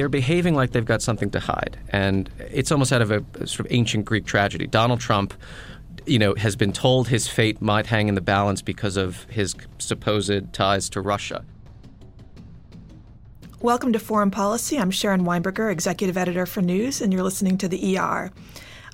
they're behaving like they've got something to hide, and it's almost out of a, a sort of ancient Greek tragedy. Donald Trump you know, has been told his fate might hang in the balance because of his supposed ties to Russia. Welcome to Foreign Policy. I'm Sharon Weinberger, Executive Editor for News, and you're listening to the ER.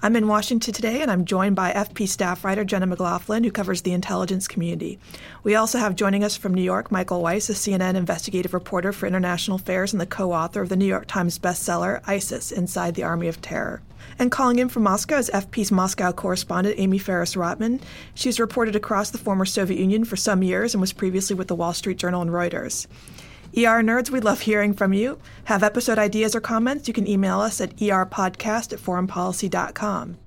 I'm in Washington today, and I'm joined by FP staff writer Jenna McLaughlin, who covers the intelligence community. We also have joining us from New York Michael Weiss, a CNN investigative reporter for international affairs and the co author of the New York Times bestseller, ISIS Inside the Army of Terror. And calling in from Moscow is FP's Moscow correspondent Amy Ferris Rotman. She's reported across the former Soviet Union for some years and was previously with the Wall Street Journal and Reuters. ER nerds, we love hearing from you. Have episode ideas or comments? You can email us at erpodcast at foreignpolicy.com.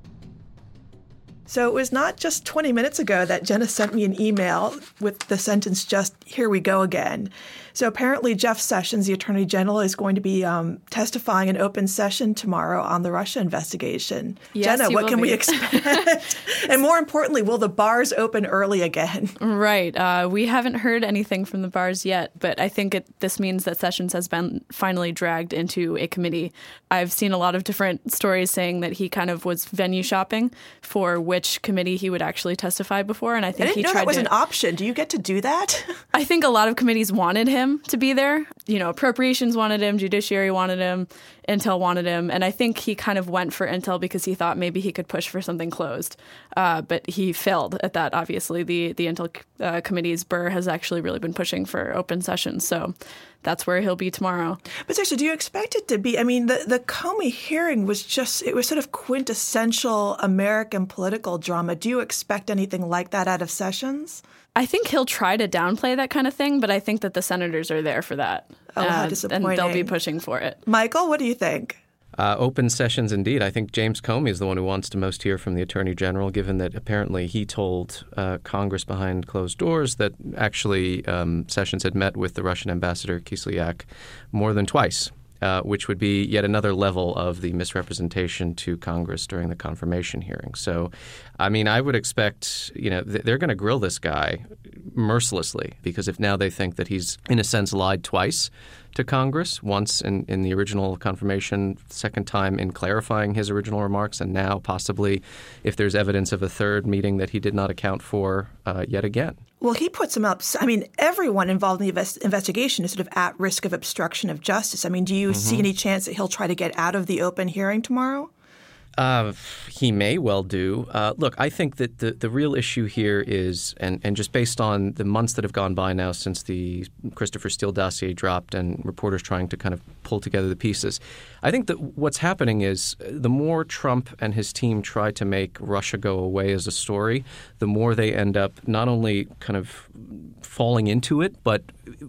So it was not just 20 minutes ago that Jenna sent me an email with the sentence, just here we go again. So apparently, Jeff Sessions, the Attorney General, is going to be um, testifying in open session tomorrow on the Russia investigation. Yes, Jenna, what can be. we expect? and more importantly, will the bars open early again? Right. Uh, we haven't heard anything from the bars yet, but I think it, this means that Sessions has been finally dragged into a committee. I've seen a lot of different stories saying that he kind of was venue shopping for which committee he would actually testify before, and I think I he tried that was to, an option. Do you get to do that? I think a lot of committees wanted him to be there. You know, appropriations wanted him, judiciary wanted him, Intel wanted him, and I think he kind of went for Intel because he thought maybe he could push for something closed. Uh, but he failed at that. Obviously, the the Intel uh, committee's Burr has actually really been pushing for open sessions, so that's where he'll be tomorrow. But Sasha, do you expect it to be? I mean, the the Comey hearing was just it was sort of quintessential American political drama. Do you expect anything like that out of Sessions? I think he'll try to downplay that kind of thing, but I think that the senators are there for that. Oh, how Uh, disappointing. And they'll be pushing for it. Michael, what do you think? Uh, open sessions, indeed. I think James Comey is the one who wants to most hear from the Attorney General, given that apparently he told uh, Congress behind closed doors that actually um, Sessions had met with the Russian ambassador Kislyak more than twice. Uh, which would be yet another level of the misrepresentation to Congress during the confirmation hearing. So, I mean, I would expect, you know, th- they're going to grill this guy mercilessly because if now they think that he's, in a sense, lied twice to Congress, once in, in the original confirmation, second time in clarifying his original remarks, and now possibly if there's evidence of a third meeting that he did not account for uh, yet again. Well, he puts him up. I mean, everyone involved in the invest- investigation is sort of at risk of obstruction of justice. I mean, do you see any chance that he'll try to get out of the open hearing tomorrow? Uh, he may well do. Uh, look, I think that the, the real issue here is, and, and just based on the months that have gone by now since the Christopher Steele dossier dropped and reporters trying to kind of pull together the pieces, I think that what's happening is the more Trump and his team try to make Russia go away as a story, the more they end up not only kind of falling into it, but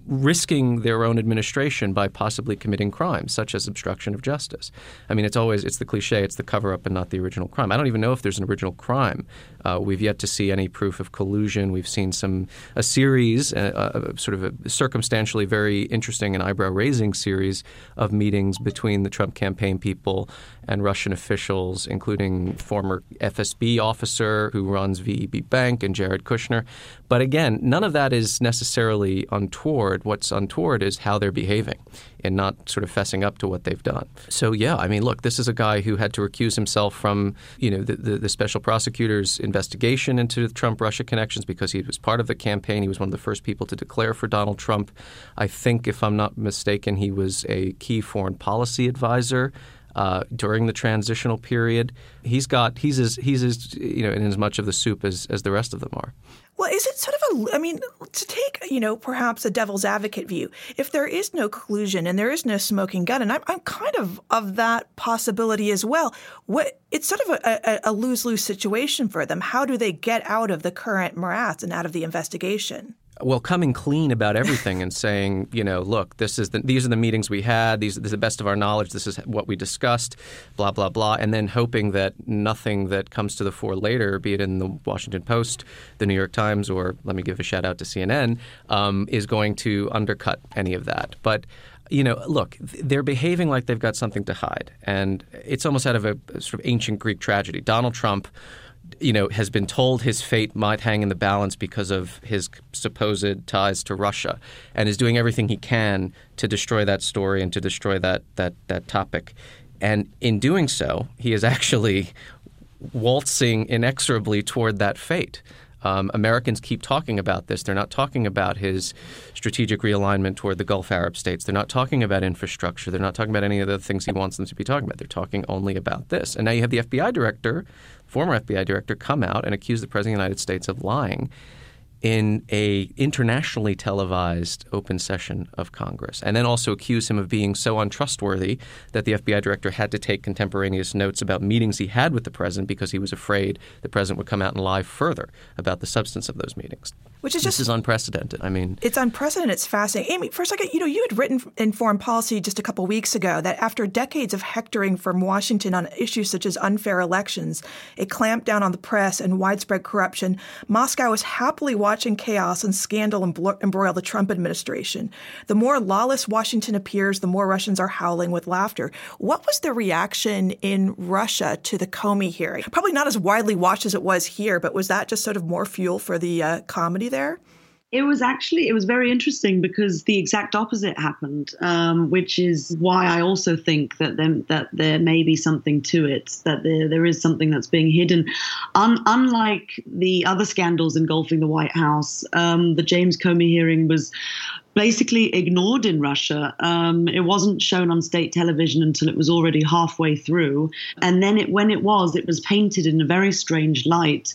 risking their own administration by possibly committing crimes such as obstruction of justice. I mean, it's always it's the cliche, it's the cover up and not the original crime. I don't even know if there's an original crime. Uh, we've yet to see any proof of collusion. We've seen some a series, uh, uh, sort of a circumstantially very interesting and eyebrow raising series of meetings between the Trump campaign people and Russian officials, including former FSB officer who runs VEB Bank and Jared Kushner. But again, none of that is necessarily untoward. What's untoward is how they're behaving and not sort of fessing up to what they've done. So yeah, I mean, look, this is a guy who had to recuse himself from you know the, the, the special prosecutor's investigation into the Trump-Russia connections because he was part of the campaign. He was one of the first people to declare for Donald Trump. I think, if I'm not mistaken, he was a key foreign policy advisor. Uh, during the transitional period, he's got he's as he's as you know in as much of the soup as, as the rest of them are. Well, is it sort of a, I mean, to take, you know, perhaps a devil's advocate view, if there is no collusion and there is no smoking gun, and I'm, I'm kind of of that possibility as well, what, it's sort of a, a, a lose lose situation for them. How do they get out of the current morass and out of the investigation? Well, coming clean about everything and saying, you know, look, this is the, these are the meetings we had. These this is the best of our knowledge. This is what we discussed. Blah blah blah. And then hoping that nothing that comes to the fore later, be it in the Washington Post, the New York Times, or let me give a shout out to CNN, um, is going to undercut any of that. But you know, look, they're behaving like they've got something to hide, and it's almost out of a sort of ancient Greek tragedy. Donald Trump you know, has been told his fate might hang in the balance because of his supposed ties to Russia, and is doing everything he can to destroy that story and to destroy that that that topic. And in doing so, he is actually waltzing inexorably toward that fate. Um, Americans keep talking about this. They're not talking about his strategic realignment toward the Gulf Arab states. They're not talking about infrastructure. They're not talking about any of the things he wants them to be talking about. They're talking only about this. And now you have the FBI director former FBI director, come out and accuse the President of the United States of lying in a internationally televised open session of Congress, and then also accuse him of being so untrustworthy that the FBI director had to take contemporaneous notes about meetings he had with the president because he was afraid the president would come out and lie further about the substance of those meetings. Which is just this is unprecedented. I mean, it's unprecedented. It's fascinating. Amy, for a second, you know, you had written in Foreign Policy just a couple weeks ago that after decades of hectoring from Washington on issues such as unfair elections, a clampdown on the press, and widespread corruption, Moscow is happily watching chaos and scandal embroil the Trump administration. The more lawless Washington appears, the more Russians are howling with laughter. What was the reaction in Russia to the Comey hearing? Probably not as widely watched as it was here, but was that just sort of more fuel for the uh, comedy? there? It was actually it was very interesting because the exact opposite happened, um, which is why I also think that there, that there may be something to it, that there there is something that's being hidden. Un, unlike the other scandals engulfing the White House, um, the James Comey hearing was basically ignored in Russia. Um, it wasn't shown on state television until it was already halfway through, and then it, when it was, it was painted in a very strange light,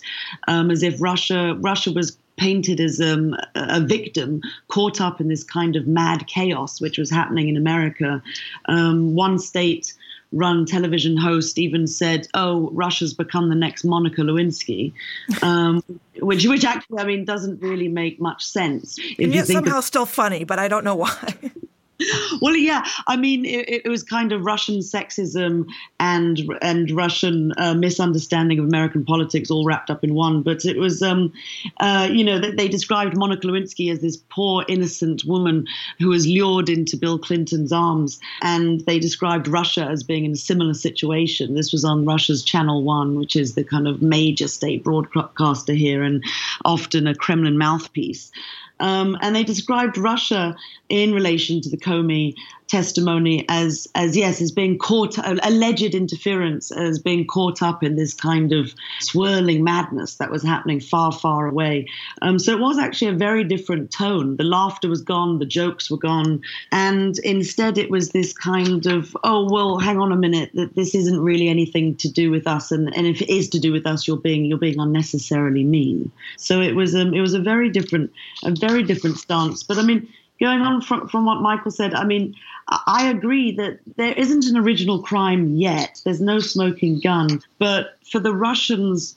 um, as if Russia Russia was painted as um, a victim caught up in this kind of mad chaos which was happening in America. Um, one state run television host even said, "Oh, Russia's become the next Monica Lewinsky," um, which which actually I mean doesn't really make much sense. and yet somehow of, still funny, but I don't know why. well, yeah, I mean, it, it, was kind of Russian sexism and and Russian uh, misunderstanding of American politics all wrapped up in one. But it was, um, uh, you know, they, they described Monica Lewinsky as this poor innocent woman who was lured into Bill Clinton's arms, and they described Russia as being in a similar situation. This was on Russia's Channel One, which is the kind of major state broadcaster here, and often a Kremlin mouthpiece. Um, and they described Russia in relation to the Comey testimony as as yes as being caught alleged interference as being caught up in this kind of swirling madness that was happening far far away. Um, so it was actually a very different tone. The laughter was gone the jokes were gone and instead it was this kind of oh well hang on a minute that this isn't really anything to do with us and, and if it is to do with us you're being you're being unnecessarily mean. So it was um, it was a very different a very different stance. But i mean going on from, from what Michael said, I mean, I agree that there isn't an original crime yet. There's no smoking gun. But for the Russians,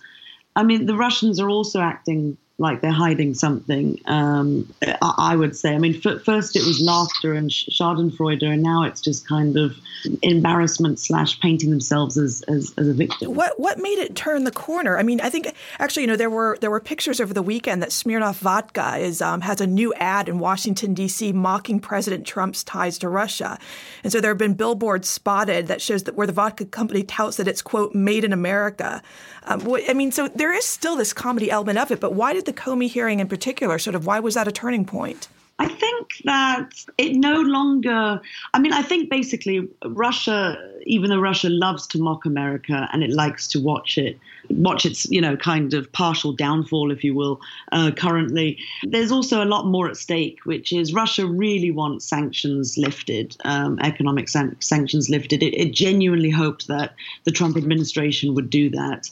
I mean, the Russians are also acting like they're hiding something. Um, I, would say. I mean, f- first it was laughter and Schadenfreude, and now it's just kind of embarrassment slash painting themselves as, as, as a victim. What what made it turn the corner? I mean, I think actually, you know, there were there were pictures over the weekend that Smirnoff Vodka is um, has a new ad in Washington D.C. mocking President Trump's ties to Russia, and so there have been billboards spotted that shows that where the vodka company touts that it's quote made in America. Um, I mean, so there is still this comedy element of it, but why did the Comey hearing in particular, sort of why was that a turning point? I think that it no longer, I mean, I think basically Russia, even though Russia loves to mock America and it likes to watch it, watch its, you know, kind of partial downfall, if you will, uh, currently, there's also a lot more at stake, which is Russia really wants sanctions lifted, um, economic san- sanctions lifted. It, it genuinely hoped that the Trump administration would do that.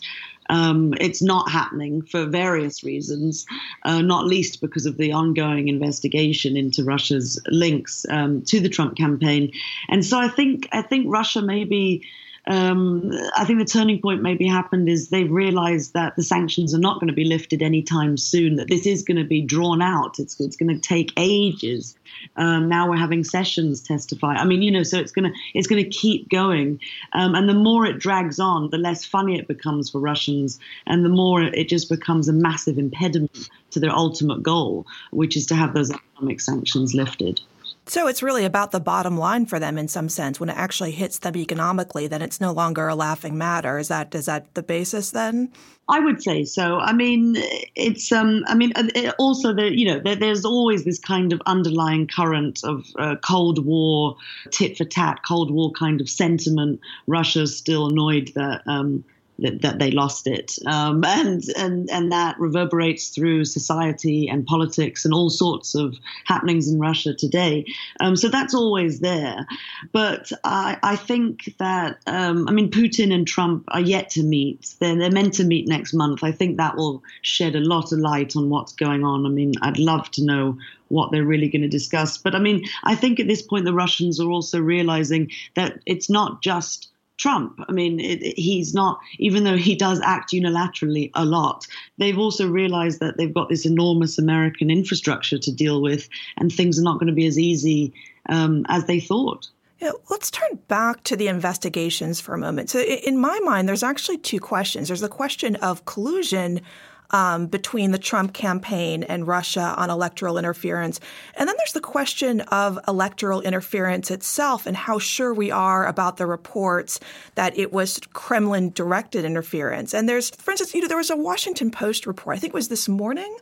Um, it's not happening for various reasons, uh, not least because of the ongoing investigation into Russia's links um, to the Trump campaign. And so I think I think Russia maybe um, I think the turning point maybe happened is they've realized that the sanctions are not going to be lifted anytime soon, that this is going to be drawn out. It's, it's going to take ages. Um, now we're having Sessions testify. I mean, you know, so it's going to it's going to keep going. Um, and the more it drags on, the less funny it becomes for Russians, and the more it just becomes a massive impediment to their ultimate goal, which is to have those economic sanctions lifted. So it's really about the bottom line for them in some sense. When it actually hits them economically, then it's no longer a laughing matter. Is that is that the basis then? I would say so. I mean, it's. Um, I mean, also the you know there, there's always this kind of underlying current of uh, Cold War, tit for tat, Cold War kind of sentiment. Russia's still annoyed that. Um, that, that they lost it, um, and and and that reverberates through society and politics and all sorts of happenings in Russia today. Um, so that's always there, but I, I think that um, I mean Putin and Trump are yet to meet. They're they're meant to meet next month. I think that will shed a lot of light on what's going on. I mean, I'd love to know what they're really going to discuss. But I mean, I think at this point the Russians are also realizing that it's not just Trump. I mean, it, it, he's not, even though he does act unilaterally a lot, they've also realized that they've got this enormous American infrastructure to deal with, and things are not going to be as easy um, as they thought. Yeah, let's turn back to the investigations for a moment. So, in my mind, there's actually two questions. There's the question of collusion um, between the Trump campaign and Russia on electoral interference. And then there's the question of electoral interference itself and how sure we are about the reports that it was Kremlin directed interference. And there's, for instance, you know, there was a Washington Post report, I think it was this morning,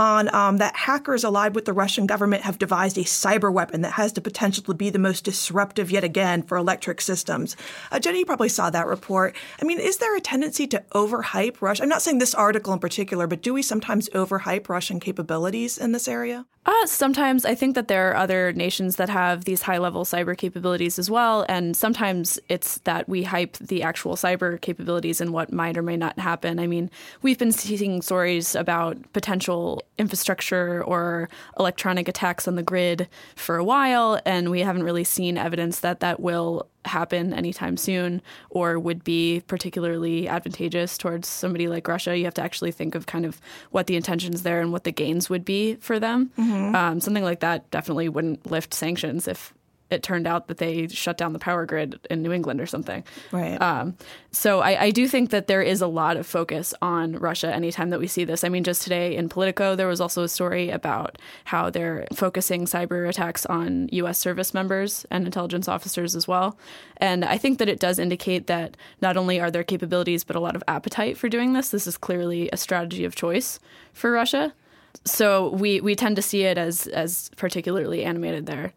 on um, that hackers allied with the Russian government have devised a cyber weapon that has the potential to be the most disruptive yet again for electric systems. Uh, Jenny, you probably saw that report. I mean, is there a tendency to overhype Russia? I'm not saying this article in particular, but do we sometimes overhype Russian capabilities in this area? Uh, sometimes I think that there are other nations that have these high level cyber capabilities as well. And sometimes it's that we hype the actual cyber capabilities and what might or may not happen. I mean, we've been seeing stories about potential infrastructure or electronic attacks on the grid for a while, and we haven't really seen evidence that that will happen anytime soon or would be particularly advantageous towards somebody like Russia. You have to actually think of kind of what the intentions there and what the gains would be for them. Mm-hmm. Um, something like that definitely wouldn't lift sanctions if it turned out that they shut down the power grid in New England or something. Right. Um, so I, I, do think that there is a lot of focus on Russia anytime that we see this. I mean, just today in Politico, there was also a story about how they're focusing cyber attacks on U.S. service members and intelligence officers as well. And I think that it does indicate that not only are there capabilities, but a lot of appetite for doing this. This is clearly a strategy of choice for Russia. So we, we tend to see it as as particularly animated there.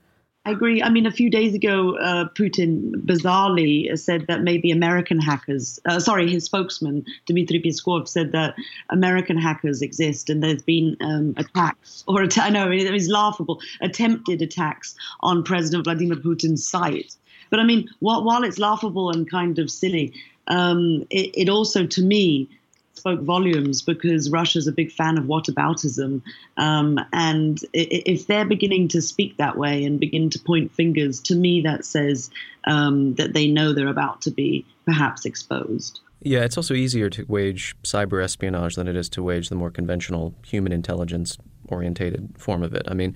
I agree. I mean, a few days ago, uh, Putin bizarrely said that maybe American hackers, uh, sorry, his spokesman, Dmitry Peskov, said that American hackers exist and there's been um, attacks, or att- I know it was laughable, attempted attacks on President Vladimir Putin's site. But I mean, while, while it's laughable and kind of silly, um, it, it also, to me, spoke volumes because Russia's a big fan of whataboutism. Um, and if they're beginning to speak that way and begin to point fingers, to me, that says um, that they know they're about to be perhaps exposed. Yeah, it's also easier to wage cyber espionage than it is to wage the more conventional human intelligence orientated form of it. I mean,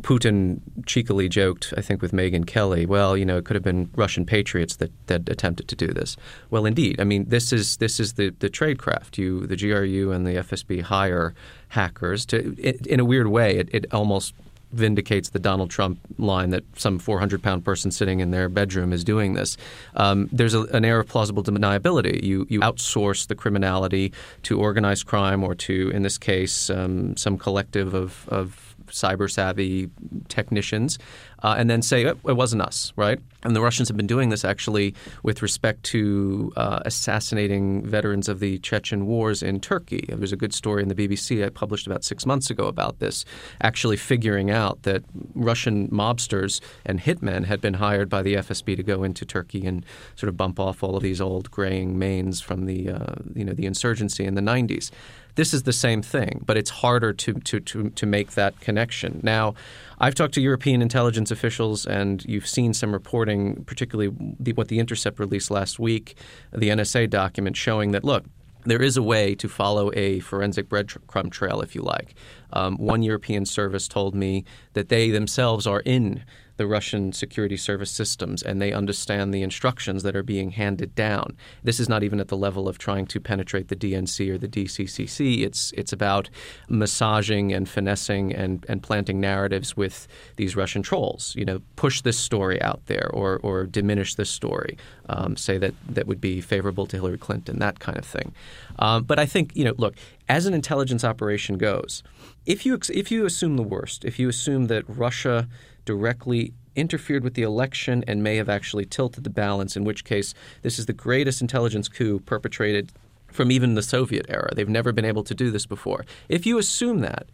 Putin cheekily joked, I think, with Megyn Kelly, well, you know, it could have been Russian patriots that, that attempted to do this. Well, indeed. I mean, this is this is the, the tradecraft. You, the GRU and the FSB hire hackers to, in a weird way, it, it almost vindicates the Donald Trump line that some 400 pound person sitting in their bedroom is doing this. Um, there's a, an air of plausible deniability. You, you outsource the criminality to organized crime or to, in this case, um, some collective of, of cyber savvy technicians, uh, and then say oh, it wasn't us, right? And the Russians have been doing this actually with respect to uh, assassinating veterans of the Chechen wars in Turkey. There's a good story in the BBC I published about six months ago about this, actually figuring out that Russian mobsters and hitmen had been hired by the FSB to go into Turkey and sort of bump off all of these old graying manes from the uh, you know the insurgency in the 90s. This is the same thing, but it's harder to, to, to, to make that connection. Now, I've talked to European intelligence officials, and you've seen some reporting, particularly the, what the Intercept released last week, the NSA document showing that, look, there is a way to follow a forensic breadcrumb trail, if you like. Um, one European service told me that they themselves are in the Russian security service systems and they understand the instructions that are being handed down. This is not even at the level of trying to penetrate the DNC or the DCCC. It's it's about massaging and finessing and, and planting narratives with these Russian trolls. You know, push this story out there or or diminish this story. Um, say that that would be favorable to Hillary Clinton, that kind of thing. Um, but I think you know, look, as an intelligence operation goes, if you if you assume the worst, if you assume that Russia directly interfered with the election and may have actually tilted the balance, in which case this is the greatest intelligence coup perpetrated from even the Soviet era. They've never been able to do this before. If you assume that,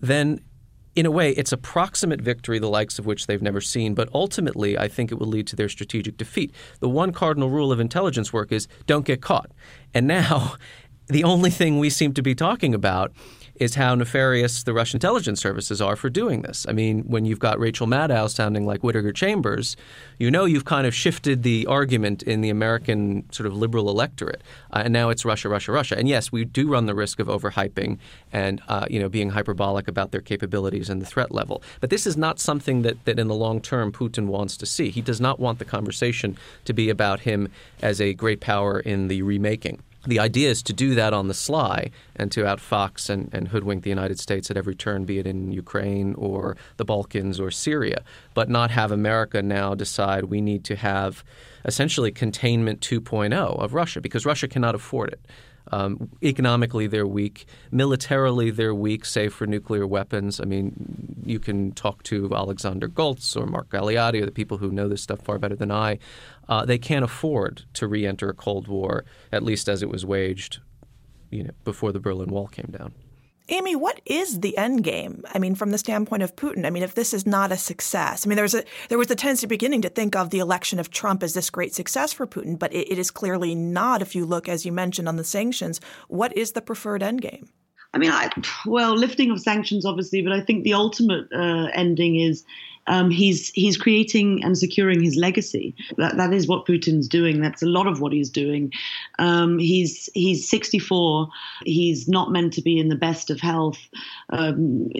then in a way, it's a proximate victory, the likes of which they've never seen, but ultimately, I think it will lead to their strategic defeat. The one cardinal rule of intelligence work is don't get caught. And now, the only thing we seem to be talking about is how nefarious the Russian intelligence services are for doing this. I mean, when you've got Rachel Maddow sounding like Whittaker Chambers, you know you've kind of shifted the argument in the American sort of liberal electorate, uh, and now it's Russia, Russia, Russia. And yes, we do run the risk of overhyping and uh, you know being hyperbolic about their capabilities and the threat level. But this is not something that, that in the long term Putin wants to see. He does not want the conversation to be about him as a great power in the remaking the idea is to do that on the sly and to outfox and, and hoodwink the United States at every turn, be it in Ukraine or the Balkans or Syria, but not have America now decide we need to have essentially containment 2.0 of Russia because Russia cannot afford it. Um, economically, they're weak. Militarily, they're weak, save for nuclear weapons. I mean, you can talk to Alexander Goltz or Mark Galeotti or the people who know this stuff far better than I. Uh, they can't afford to re-enter a Cold War, at least as it was waged, you know, before the Berlin Wall came down. Amy, what is the end game? I mean, from the standpoint of Putin, I mean, if this is not a success, I mean, there's a there was a tendency beginning to think of the election of Trump as this great success for Putin, but it, it is clearly not. If you look, as you mentioned, on the sanctions, what is the preferred end game? I mean, I, well, lifting of sanctions, obviously, but I think the ultimate uh, ending is um, he's he's creating and securing his legacy. That that is what Putin's doing. That's a lot of what he's doing. Um, he's he's 64. He's not meant to be in the best of health. Um,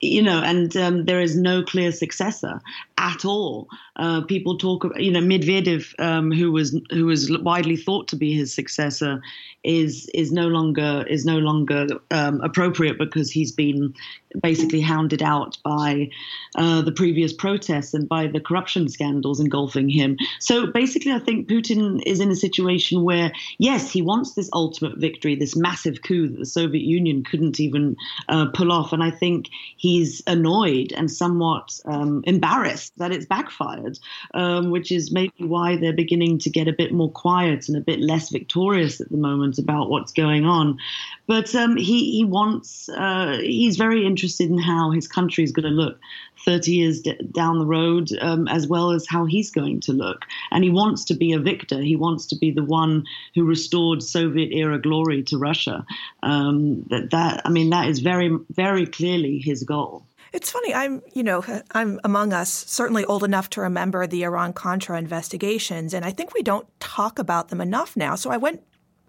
you know, and um, there is no clear successor at all. Uh, people talk, you know, Medvedev, um, who was who was widely thought to be his successor, is is no longer is no longer um, appropriate because he's been basically hounded out by uh, the previous protests and by the corruption scandals engulfing him. So basically, I think Putin is in a situation where, yes, he wants this ultimate victory, this massive coup that the Soviet Union couldn't even uh, pull off, and I think he's annoyed and somewhat um, embarrassed that it's backfired, um, which is maybe why they're beginning to get a bit more quiet and a bit less victorious at the moment about what's going on. But um, he he wants uh, he's very interested in how his country is going to look 30 years d- down the road, um, as well as how he's going to look. And he wants to be a victor. He wants to be the one who restored Soviet era glory to Russia. Um, that that I mean that is very very clearly his goal. It's funny. I'm, you know, uh, I'm among us certainly old enough to remember the Iran Contra investigations, and I think we don't talk about them enough now. So I went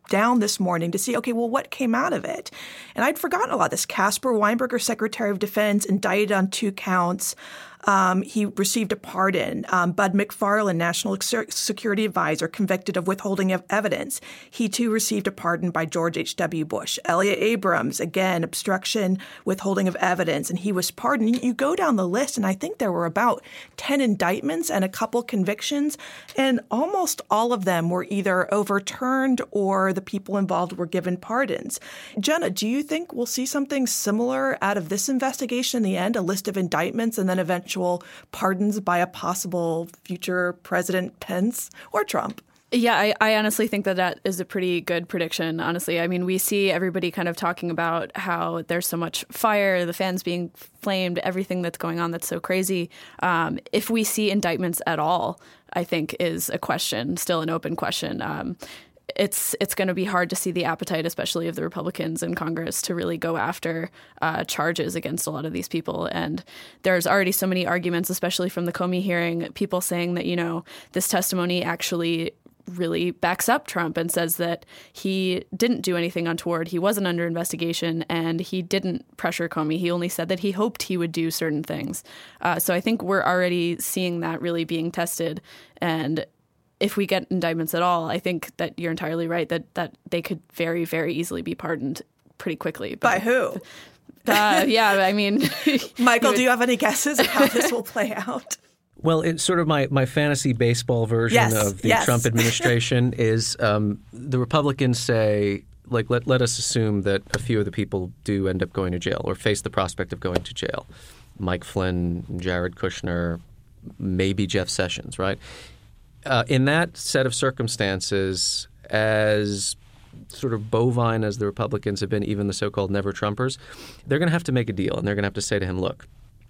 down this morning to see, okay, well, what came out of it? And I'd forgotten a lot this. Caspar Weinberger, Secretary of Defense, indicted on two counts um, he received a pardon. Um, Bud McFarlane, National Security Advisor, convicted of withholding of evidence. He too received a pardon by George H.W. Bush. Elliott Abrams, again, obstruction, withholding of evidence, and he was pardoned. You go down the list, and I think there were about 10 indictments and a couple convictions, and almost all of them were either overturned or the people involved were given pardons. Jenna, do you think we'll see something similar out of this investigation in the end, a list of indictments and then eventually eventual pardons by a possible future President Pence or Trump. Yeah, I, I, honestly think that that is a pretty good prediction. Honestly, I mean, we see everybody kind of talking about how there's so much fire, the fans being flamed, everything that's going on that's so crazy. Um, if we see indictments at all, I think is a question, still an open question. Um, it's it's going to be hard to see the appetite, especially of the Republicans in Congress, to really go after uh, charges against a lot of these people. And there's already so many arguments, especially from the Comey hearing, people saying that you know this testimony actually really backs up Trump and says that he didn't do anything untoward. He wasn't under investigation and he didn't pressure Comey. He only said that he hoped he would do certain things. Uh, so I think we're already seeing that really being tested. And if we get indictments at all, I think that you're entirely right that that they could very, very easily be pardoned pretty quickly. But By who? Uh, yeah, I mean, Michael, do you have any guesses of how this will play out? Well, it's sort of my, my fantasy baseball version yes, of the yes. Trump administration is um, the Republicans say, like, let, let us assume that a few of the people do end up going to jail or face the prospect of going to jail. Mike Flynn, Jared Kushner, maybe Jeff Sessions, right? Uh, in that set of circumstances, as sort of bovine as the Republicans have been, even the so-called never Trumpers, they're going to have to make a deal, and they're going to have to say to him, "Look,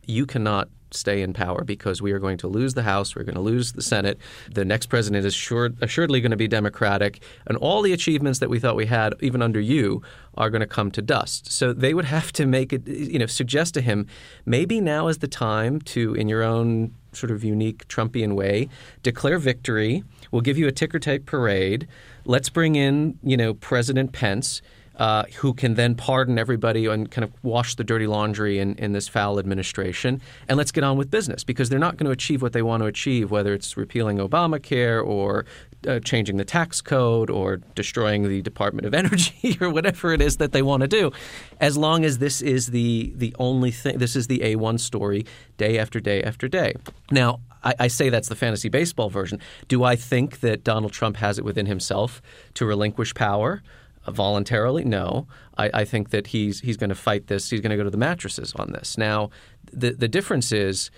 you cannot stay in power because we are going to lose the House, we're going to lose the Senate. The next president is sure, assuredly going to be Democratic, and all the achievements that we thought we had, even under you, are going to come to dust. So they would have to make it, you know, suggest to him, maybe now is the time to, in your own sort of unique Trumpian way, declare victory. We'll give you a ticker tape parade. Let's bring in, you know, President Pence uh, who can then pardon everybody and kind of wash the dirty laundry in, in this foul administration. And let's get on with business because they're not going to achieve what they want to achieve, whether it's repealing Obamacare or uh, changing the tax code or destroying the Department of Energy or whatever it is that they want to do, as long as this is the the only thing. This is the A1 story day after day after day. Now, I, I, say that's the fantasy baseball version. Do I think that Donald Trump has it within himself to relinquish power? Uh, voluntarily? No. I, I, think that he's he's going to fight this. He's going to go to the mattresses on this. Now, the the difference is,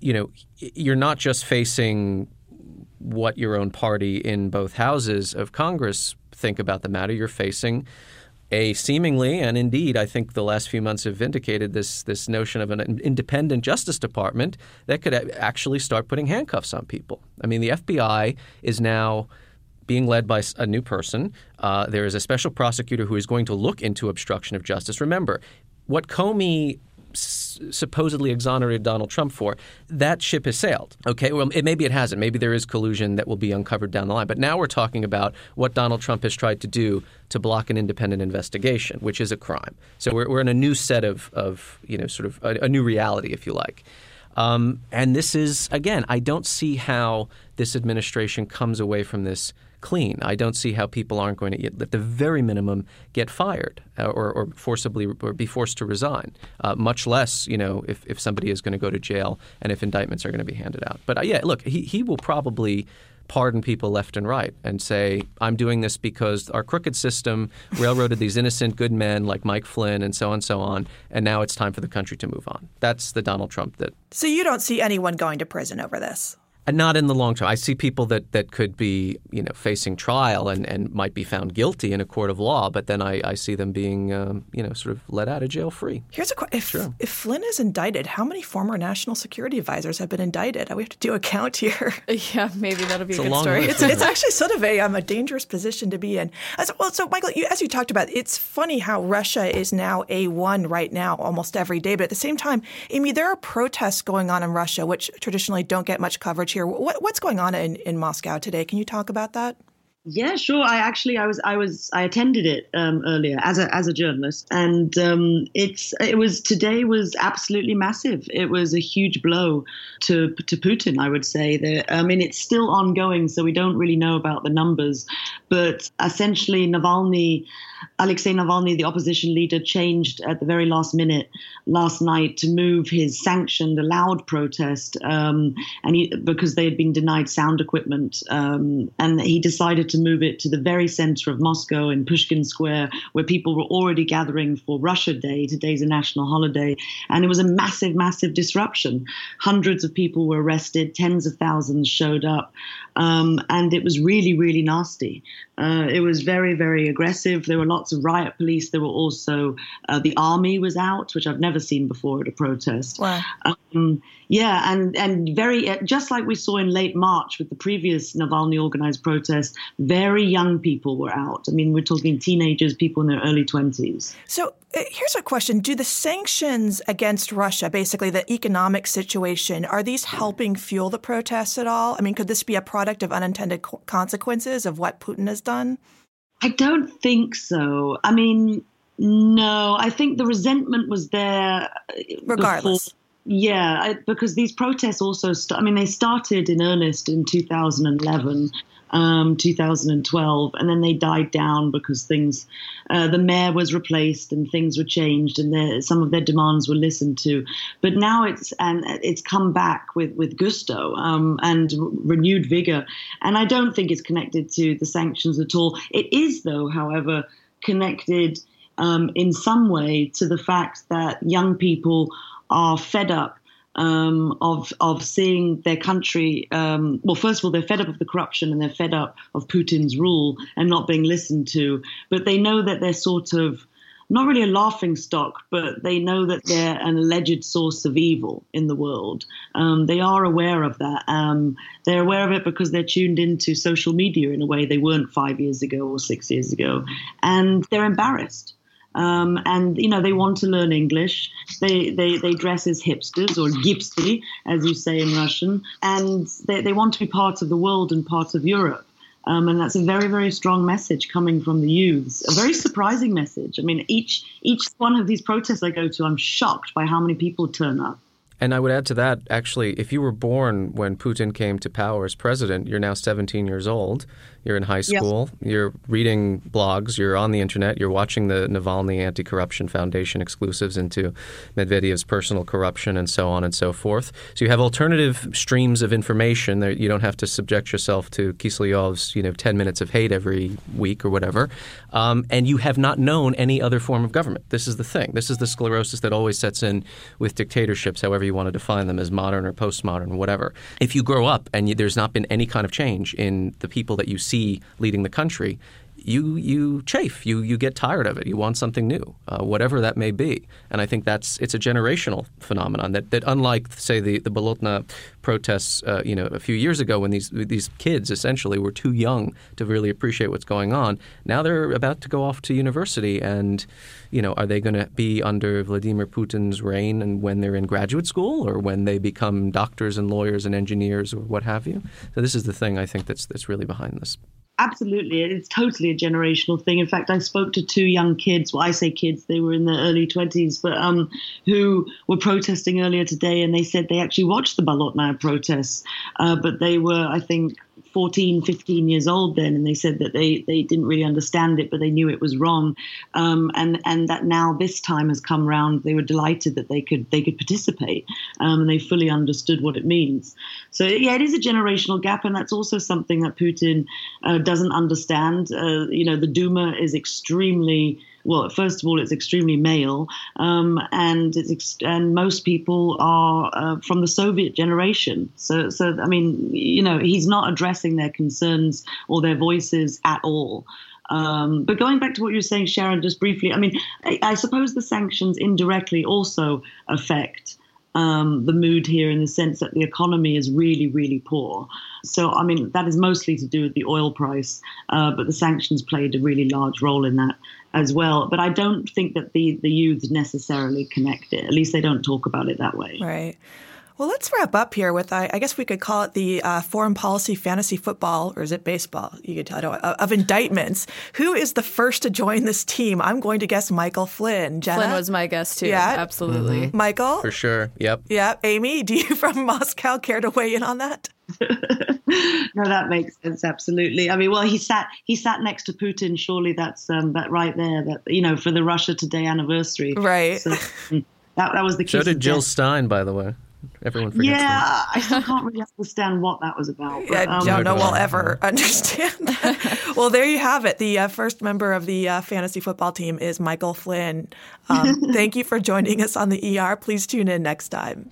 you know, you're not just facing what your own party in both houses of Congress think about the matter. You're facing a seemingly and indeed I think the last few months have vindicated this this notion of an independent justice department that could actually start putting handcuffs on people. I mean the FBI is now being led by a new person. Uh, there is a special prosecutor who is going to look into obstruction of justice. Remember, what Comey s- supposedly exonerated Donald Trump for, that ship has sailed. Okay, well, it, maybe it hasn't. Maybe there is collusion that will be uncovered down the line. But now we're talking about what Donald Trump has tried to do to block an independent investigation, which is a crime. So we're, we're in a new set of, of you know, sort of a, a new reality, if you like. Um, and this is, again, I don't see how this administration comes away from this clean. I don't see how people aren't going to, at the very minimum, get fired uh, or, or forcibly or be forced to resign. Uh, much less, you know, if, if somebody is going to go to jail and if indictments are going to be handed out. But uh, yeah, look, he, he will probably pardon people left and right and say, I'm doing this because our crooked system railroaded these innocent good men like Mike Flynn and so on and so on, and now it's time for the country to move on. That's the Donald Trump that. So you don't see anyone going to prison over this? And not in the long term. I see people that, that could be, you know, facing trial and, and might be found guilty in a court of law, but then I, I see them being, um, you know, sort of let out of jail free. Here's a question: if, sure. if Flynn is indicted, how many former national security advisors have been indicted? We have to do a count here. Yeah, maybe that'll be it's a, a good story. It's, it's, actually sort of a um, a dangerous position to be in. As, well, so Michael, you, as you talked about, it's funny how Russia is now a one right now almost every day, but at the same time, Amy, there are protests going on in Russia which traditionally don't get much coverage here. What, what's going on in, in Moscow today. Can you talk about that? Yeah, sure. I actually I was I was I attended it um, earlier as a as a journalist, and um, it's it was today was absolutely massive. It was a huge blow to to Putin. I would say that I mean it's still ongoing, so we don't really know about the numbers, but essentially Navalny Alexei Navalny, the opposition leader, changed at the very last minute last night to move his sanctioned, allowed protest, um, and he, because they had been denied sound equipment, um, and he decided to move it to the very center of Moscow in Pushkin Square, where people were already gathering for Russia Day. Today's a national holiday, and it was a massive, massive disruption. Hundreds of people were arrested, tens of thousands showed up, um, and it was really, really nasty. Uh, it was very, very aggressive. There were lots of riot police. There were also uh, the army was out, which I've never seen before at a protest. Wow. Um, yeah, and and very uh, just like we saw in late March with the previous Navalny organized protest, very young people were out. I mean, we're talking teenagers, people in their early twenties. So uh, here's a question: Do the sanctions against Russia, basically the economic situation, are these helping fuel the protests at all? I mean, could this be a product of unintended consequences of what Putin has done? I don't think so. I mean, no, I think the resentment was there regardless. Before yeah, I, because these protests also, st- I mean, they started in earnest in 2011, um, 2012, and then they died down because things, uh, the mayor was replaced and things were changed, and some of their demands were listened to. But now it's and it's come back with with gusto um, and renewed vigor, and I don't think it's connected to the sanctions at all. It is, though, however, connected. Um, in some way to the fact that young people are fed up um, of of seeing their country. Um, well, first of all, they're fed up of the corruption and they're fed up of Putin's rule and not being listened to. But they know that they're sort of not really a laughing stock, but they know that they're an alleged source of evil in the world. Um, they are aware of that. Um, they're aware of it because they're tuned into social media in a way they weren't five years ago or six years ago, and they're embarrassed. Um, and you know they want to learn English. They they, they dress as hipsters or gipsy, as you say in Russian, and they, they want to be part of the world and part of Europe. Um, and that's a very very strong message coming from the youths. A very surprising message. I mean, each each one of these protests I go to, I'm shocked by how many people turn up. And I would add to that, actually, if you were born when Putin came to power as president, you're now 17 years old. You're in high school. Yes. You're reading blogs. You're on the internet. You're watching the Navalny Anti Corruption Foundation exclusives into Medvedev's personal corruption and so on and so forth. So you have alternative streams of information. That you don't have to subject yourself to Kiselyov's, you know, 10 minutes of hate every week or whatever. Um, and you have not known any other form of government. This is the thing. This is the sclerosis that always sets in with dictatorships, however you want to define them as modern or postmodern, whatever. If you grow up and you, there's not been any kind of change in the people that you see leading the country, you you chafe, you you get tired of it. You want something new, uh, whatever that may be. And I think that's it's a generational phenomenon that, that unlike say the the Bolotnaya protests, uh, you know, a few years ago when these these kids essentially were too young to really appreciate what's going on. Now they're about to go off to university, and you know, are they going to be under Vladimir Putin's reign and when they're in graduate school, or when they become doctors and lawyers and engineers or what have you? So this is the thing I think that's that's really behind this. Absolutely. It's totally a generational thing. In fact, I spoke to two young kids. Well, I say kids, they were in their early 20s, but um, who were protesting earlier today. And they said they actually watched the Bolotnaya protests, uh, but they were, I think, 14, 15 years old then, and they said that they, they didn't really understand it, but they knew it was wrong, um, and and that now this time has come round, they were delighted that they could they could participate, um, and they fully understood what it means. So yeah, it is a generational gap, and that's also something that Putin uh, doesn't understand. Uh, you know, the Duma is extremely well, first of all, it's extremely male, um, and ex- and most people are uh, from the Soviet generation. So, so I mean, you know, he's not addressing their concerns or their voices at all. Um, but going back to what you were saying, Sharon, just briefly, I mean, I, I suppose the sanctions indirectly also affect um, the mood here in the sense that the economy is really, really poor. So, I mean, that is mostly to do with the oil price, uh, but the sanctions played a really large role in that as well. But I don't think that the, the youths necessarily connect it. At least they don't talk about it that way. Right. Well, let's wrap up here with I, I guess we could call it the uh, foreign policy fantasy football, or is it baseball? You could tell know, of indictments. Who is the first to join this team? I'm going to guess Michael Flynn. Jenna? Flynn was my guess too. Yeah, absolutely. Mm-hmm. Michael, for sure. Yep. Yeah, Amy, do you from Moscow care to weigh in on that? no, that makes sense. Absolutely. I mean, well, he sat he sat next to Putin. Surely that's um, that right there. That you know, for the Russia Today anniversary. Right. So, mm, that, that was the. Key. So did Jill death. Stein, by the way. Everyone forgets. Yeah, that. I still can't really understand what that was about. But, um, I don't know we'll ever understand. well, there you have it. The uh, first member of the uh, fantasy football team is Michael Flynn. Um, thank you for joining us on the ER. Please tune in next time.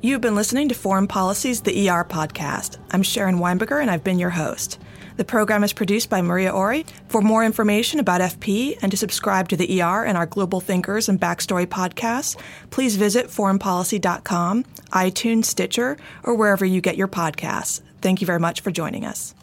You've been listening to Foreign Policy's The ER podcast. I'm Sharon Weinberger, and I've been your host. The program is produced by Maria Ori. For more information about FP and to subscribe to the ER and our Global Thinkers and Backstory podcasts, please visit foreignpolicy.com, iTunes, Stitcher, or wherever you get your podcasts. Thank you very much for joining us.